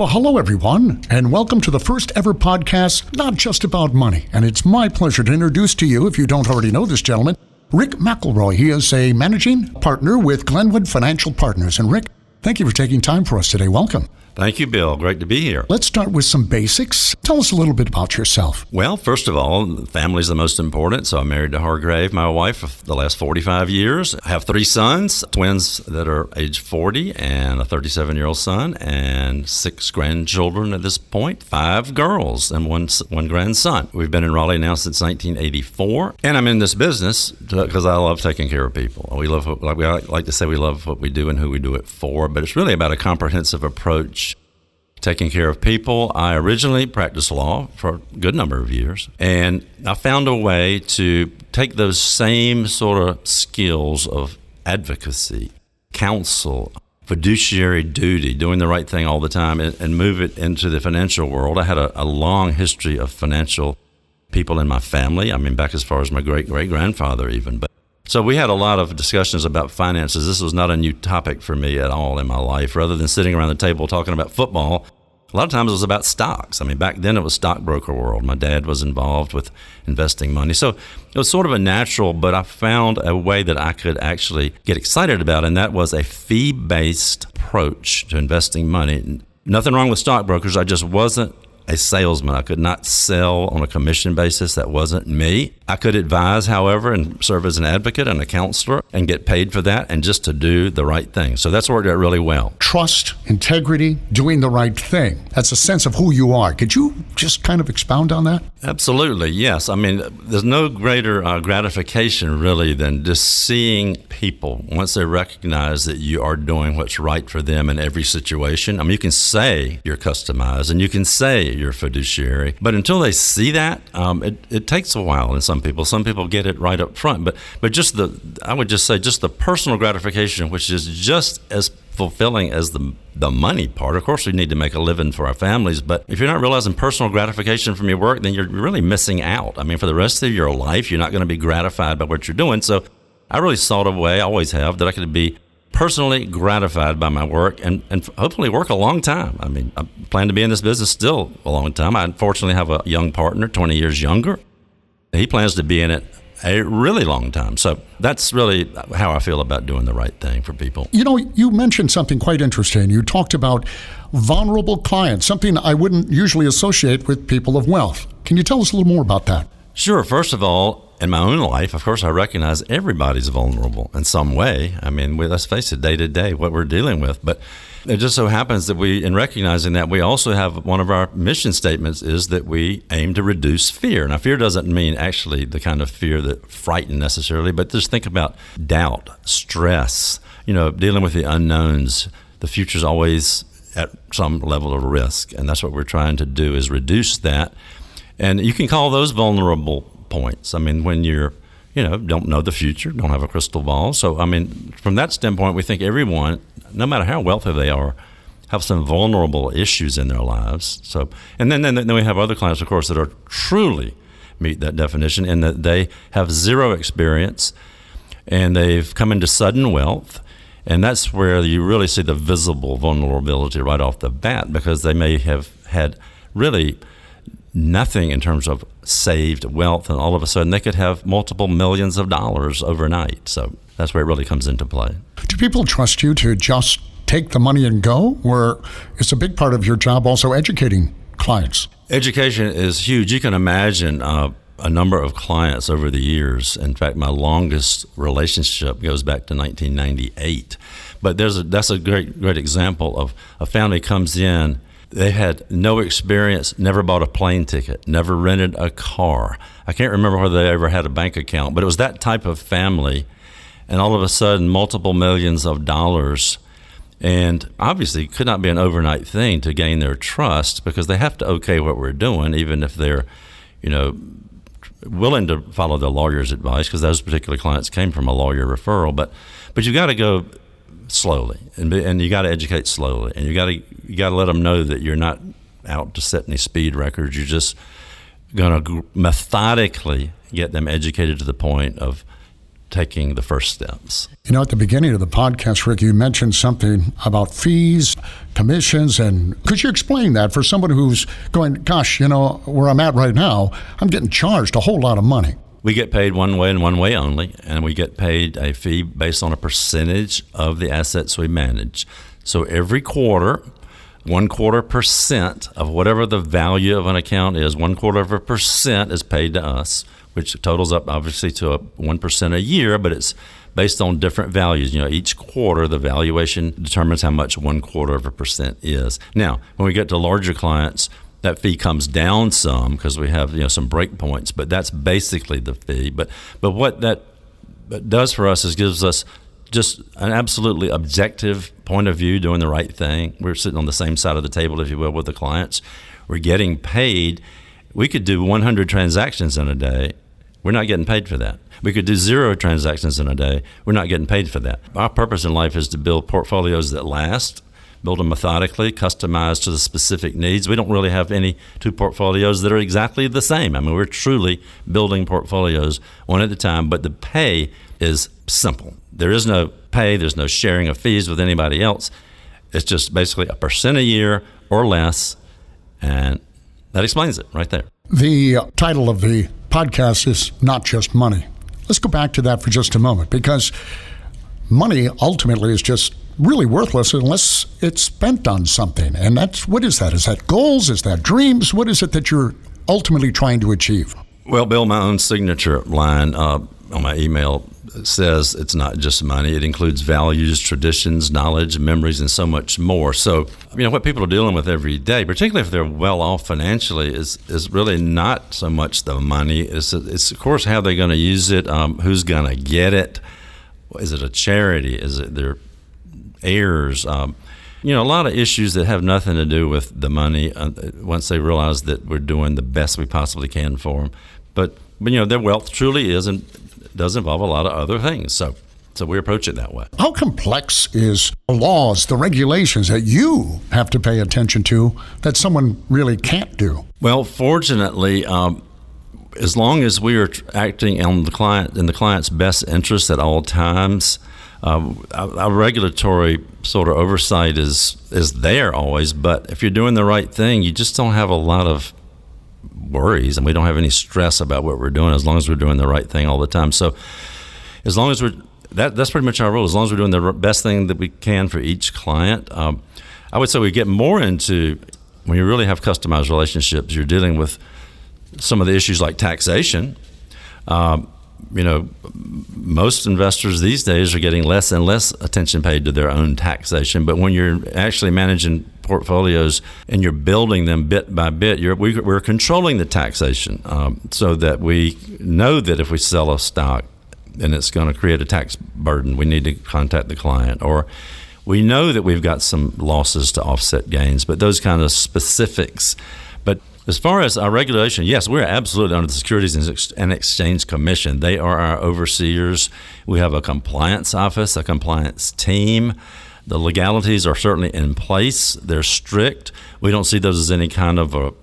Well, hello, everyone, and welcome to the first ever podcast, not just about money. And it's my pleasure to introduce to you, if you don't already know this gentleman, Rick McElroy. He is a managing partner with Glenwood Financial Partners. And Rick, thank you for taking time for us today. Welcome. Thank you, Bill. Great to be here. Let's start with some basics. Tell us a little bit about yourself. Well, first of all, family's the most important. So I'm married to Hargrave, my wife, for the last 45 years. I have three sons, twins that are age 40, and a 37 year old son, and six grandchildren at this point, five girls, and one, one grandson. We've been in Raleigh now since 1984. And I'm in this business because I love taking care of people. We love, like we like to say, we love what we do and who we do it for, but it's really about a comprehensive approach taking care of people. I originally practiced law for a good number of years, and I found a way to take those same sort of skills of advocacy, counsel, fiduciary duty, doing the right thing all the time, and, and move it into the financial world. I had a, a long history of financial people in my family. I mean, back as far as my great great grandfather, even. But so we had a lot of discussions about finances. This was not a new topic for me at all in my life. Rather than sitting around the table talking about football, a lot of times it was about stocks. I mean, back then it was stockbroker world. My dad was involved with investing money. So it was sort of a natural, but I found a way that I could actually get excited about, and that was a fee based approach to investing money. Nothing wrong with stockbrokers. I just wasn't a salesman. I could not sell on a commission basis. That wasn't me. I could advise, however, and serve as an advocate and a counselor and get paid for that and just to do the right thing. So that's worked out really well. Trust, integrity, doing the right thing. That's a sense of who you are. Could you just kind of expound on that? Absolutely, yes. I mean, there's no greater uh, gratification really than just seeing people once they recognize that you are doing what's right for them in every situation. I mean, you can say you're customized and you can say you're fiduciary, but until they see that, um, it, it takes a while in some people. Some people get it right up front, but but just the I would just say just the personal gratification, which is just as fulfilling as the the money part. Of course, we need to make a living for our families, but if you're not realizing personal gratification from your work, then you're really missing out. I mean, for the rest of your life, you're not going to be gratified by what you're doing. So, I really sought a way, I always have, that I could be personally gratified by my work and, and hopefully work a long time. I mean, I plan to be in this business still a long time. I unfortunately have a young partner, 20 years younger. He plans to be in it a really long time. So that's really how I feel about doing the right thing for people. You know, you mentioned something quite interesting. You talked about vulnerable clients, something I wouldn't usually associate with people of wealth. Can you tell us a little more about that? Sure. First of all, in my own life, of course, I recognize everybody's vulnerable in some way. I mean, we, let's face it, day to day, what we're dealing with. But it just so happens that we, in recognizing that, we also have one of our mission statements is that we aim to reduce fear. Now, fear doesn't mean actually the kind of fear that frighten necessarily, but just think about doubt, stress, you know, dealing with the unknowns. The future's always at some level of risk, and that's what we're trying to do is reduce that. And you can call those vulnerable points. I mean, when you're you know, don't know the future, don't have a crystal ball. So, I mean, from that standpoint, we think everyone, no matter how wealthy they are, have some vulnerable issues in their lives. So, and then, then, then we have other clients, of course, that are truly meet that definition in that they have zero experience and they've come into sudden wealth. And that's where you really see the visible vulnerability right off the bat because they may have had really nothing in terms of saved wealth, and all of a sudden they could have multiple millions of dollars overnight. So that's where it really comes into play. Do people trust you to just take the money and go, or is a big part of your job also educating clients? Education is huge. You can imagine. Uh, a number of clients over the years. In fact, my longest relationship goes back to 1998. But there's a, that's a great great example of a family comes in they had no experience, never bought a plane ticket, never rented a car. I can't remember whether they ever had a bank account, but it was that type of family. And all of a sudden, multiple millions of dollars. And obviously, it could not be an overnight thing to gain their trust because they have to okay what we're doing, even if they're, you know, willing to follow the lawyer's advice because those particular clients came from a lawyer referral. But, but you've got to go slowly, and and you got to educate slowly, and you got to you got to let them know that you're not out to set any speed records. You're just going to methodically get them educated to the point of taking the first steps. You know, at the beginning of the podcast, Rick, you mentioned something about fees, commissions, and could you explain that for someone who's going, gosh, you know, where I'm at right now, I'm getting charged a whole lot of money? We get paid one way and one way only, and we get paid a fee based on a percentage of the assets we manage. So every quarter, one quarter percent of whatever the value of an account is, one quarter of a percent is paid to us which totals up obviously to a 1% a year, but it's based on different values. You know, each quarter the valuation determines how much one quarter of a percent is. Now, when we get to larger clients, that fee comes down some because we have you know some breakpoints, but that's basically the fee. But but what that does for us is gives us just an absolutely objective point of view, doing the right thing. We're sitting on the same side of the table, if you will, with the clients. We're getting paid. We could do 100 transactions in a day we're not getting paid for that. We could do zero transactions in a day. We're not getting paid for that. Our purpose in life is to build portfolios that last, build them methodically, customized to the specific needs. We don't really have any two portfolios that are exactly the same. I mean, we're truly building portfolios one at a time, but the pay is simple. There is no pay, there's no sharing of fees with anybody else. It's just basically a percent a year or less, and that explains it right there. The title of the podcast is not just money. Let's go back to that for just a moment because money ultimately is just really worthless unless it's spent on something. And that's what is that? Is that goals? Is that dreams? What is it that you're ultimately trying to achieve? Well, Bill, my own signature line uh, on my email says it's not just money. It includes values, traditions, knowledge, memories, and so much more. So, you know, what people are dealing with every day, particularly if they're well off financially, is is really not so much the money. It's, it's of course how they're going to use it, um, who's going to get it. Is it a charity? Is it their heirs? Um, you know, a lot of issues that have nothing to do with the money uh, once they realize that we're doing the best we possibly can for them. But, but you know, their wealth truly is, and does involve a lot of other things. So, so we approach it that way. How complex is the laws, the regulations that you have to pay attention to that someone really can't do? Well, fortunately, um, as long as we are acting on the client in the client's best interest at all times, um, our, our, regulatory sort of oversight is is there always. But if you're doing the right thing, you just don't have a lot of worries and we don't have any stress about what we're doing as long as we're doing the right thing all the time. So as long as we're that, that's pretty much our rule. As long as we're doing the best thing that we can for each client, um, I would say we get more into when you really have customized relationships. You're dealing with some of the issues like taxation. Um, you know, most investors these days are getting less and less attention paid to their own taxation. But when you're actually managing portfolios and you're building them bit by bit, we, are controlling the taxation um, so that we know that if we sell a stock and it's going to create a tax burden, we need to contact the client. Or we know that we've got some losses to offset gains, but those kind of specifics. As far as our regulation, yes, we're absolutely under the Securities and Exchange Commission. They are our overseers. We have a compliance office, a compliance team. The legalities are certainly in place. They're strict. We don't see those as any kind of a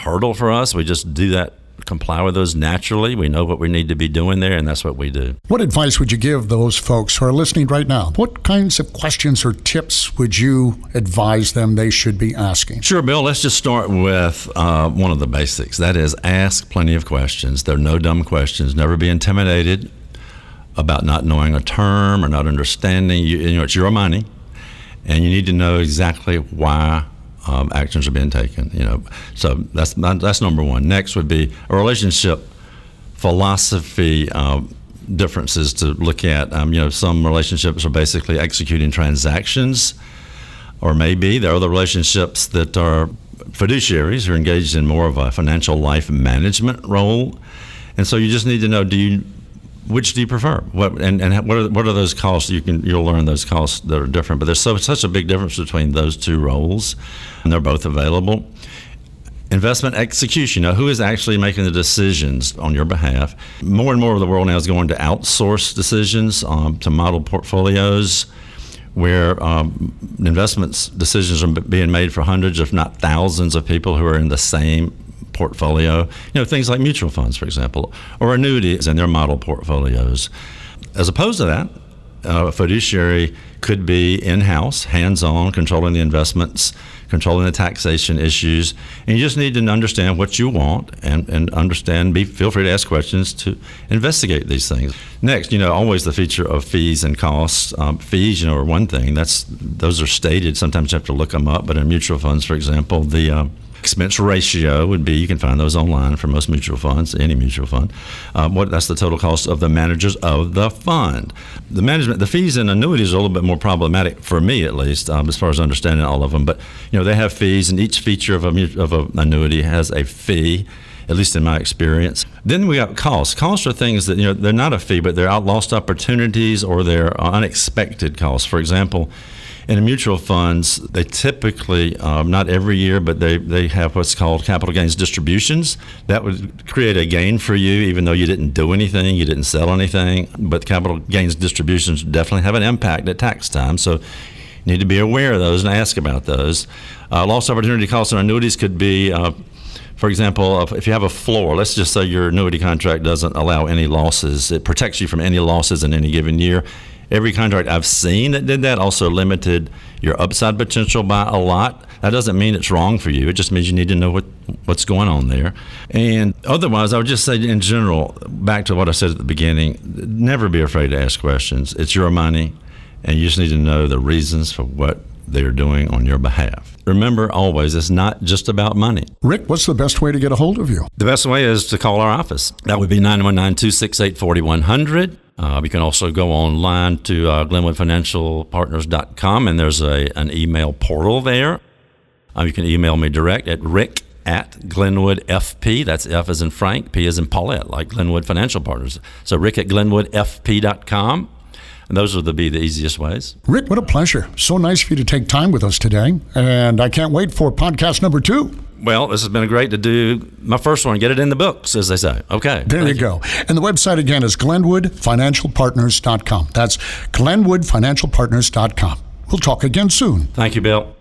hurdle for us. We just do that comply with those naturally. We know what we need to be doing there, and that's what we do. What advice would you give those folks who are listening right now? What kinds of questions or tips would you advise them they should be asking? Sure, Bill. Let's just start with uh, one of the basics. That is, ask plenty of questions. There are no dumb questions. Never be intimidated about not knowing a term or not understanding. You, you know, it's your money and you need to know exactly why um, actions are being taken. You know, so that's that's number one. Next would be a relationship philosophy um, differences to look at. Um, you know, some relationships are basically executing transactions, or maybe there are other relationships that are fiduciaries who are engaged in more of a financial life management role. And so you just need to know: Do you which do you prefer? What and, and what are what are those costs? You can you'll learn those costs that are different. But there's so such a big difference between those two roles, and they're both available. Investment execution. Now, who is actually making the decisions on your behalf? More and more of the world now is going to outsource decisions um, to model portfolios, where um, investments decisions are being made for hundreds, if not thousands, of people who are in the same portfolio. You know, things like mutual funds, for example, or annuities and their model portfolios. As opposed to that, uh, a fiduciary could be in house, hands on, controlling the investments, controlling the taxation issues. And you just need to understand what you want and, and understand, be, feel free to ask questions to investigate these things. Next, you know, always the feature of fees and costs. Um, fees, you know, are one thing. That's Those are stated. Sometimes you have to look them up. But in mutual funds, for example, the um, expense ratio would be you can find those online for most mutual funds any mutual fund um, what that's the total cost of the managers of the fund the management the fees and annuities are a little bit more problematic for me at least um, as far as understanding all of them but you know they have fees and each feature of a of an annuity has a fee at least in my experience. Then we got costs. Costs are things that you know they're not a fee, but they're lost opportunities or they're unexpected costs. For example, in mutual funds, they typically, um, not every year, but they, they have what's called capital gains distributions. That would create a gain for you, even though you didn't do anything, you didn't sell anything. But capital gains distributions definitely have an impact at tax time. So you need to be aware of those and ask about those. Uh, lost opportunity costs on annuities could be. Uh, for example, if you have a floor, let's just say your annuity contract doesn't allow any losses, it protects you from any losses in any given year. Every contract I've seen that did that also limited your upside potential by a lot. That doesn't mean it's wrong for you. It just means you need to know what what's going on there. And otherwise, I would just say in general, back to what I said at the beginning, never be afraid to ask questions. It's your money, and you just need to know the reasons for what they're doing on your behalf. Remember always, it's not just about money. Rick, what's the best way to get a hold of you? The best way is to call our office. That would be 919 268 4100. Uh, you can also go online to uh, GlenwoodFinancialPartners.com, and there's a, an email portal there. Uh, you can email me direct at rick at GlenwoodFP. That's F as in Frank, P as in Paulette, like Glenwood Financial Partners. So rick at GlenwoodFP.com. And those would be the easiest ways. Rick, what a pleasure. So nice for you to take time with us today. And I can't wait for podcast number two. Well, this has been great to do my first one, get it in the books, as they say. Okay. There you, you go. And the website again is glenwoodfinancialpartners.com. That's glenwoodfinancialpartners.com. We'll talk again soon. Thank you, Bill.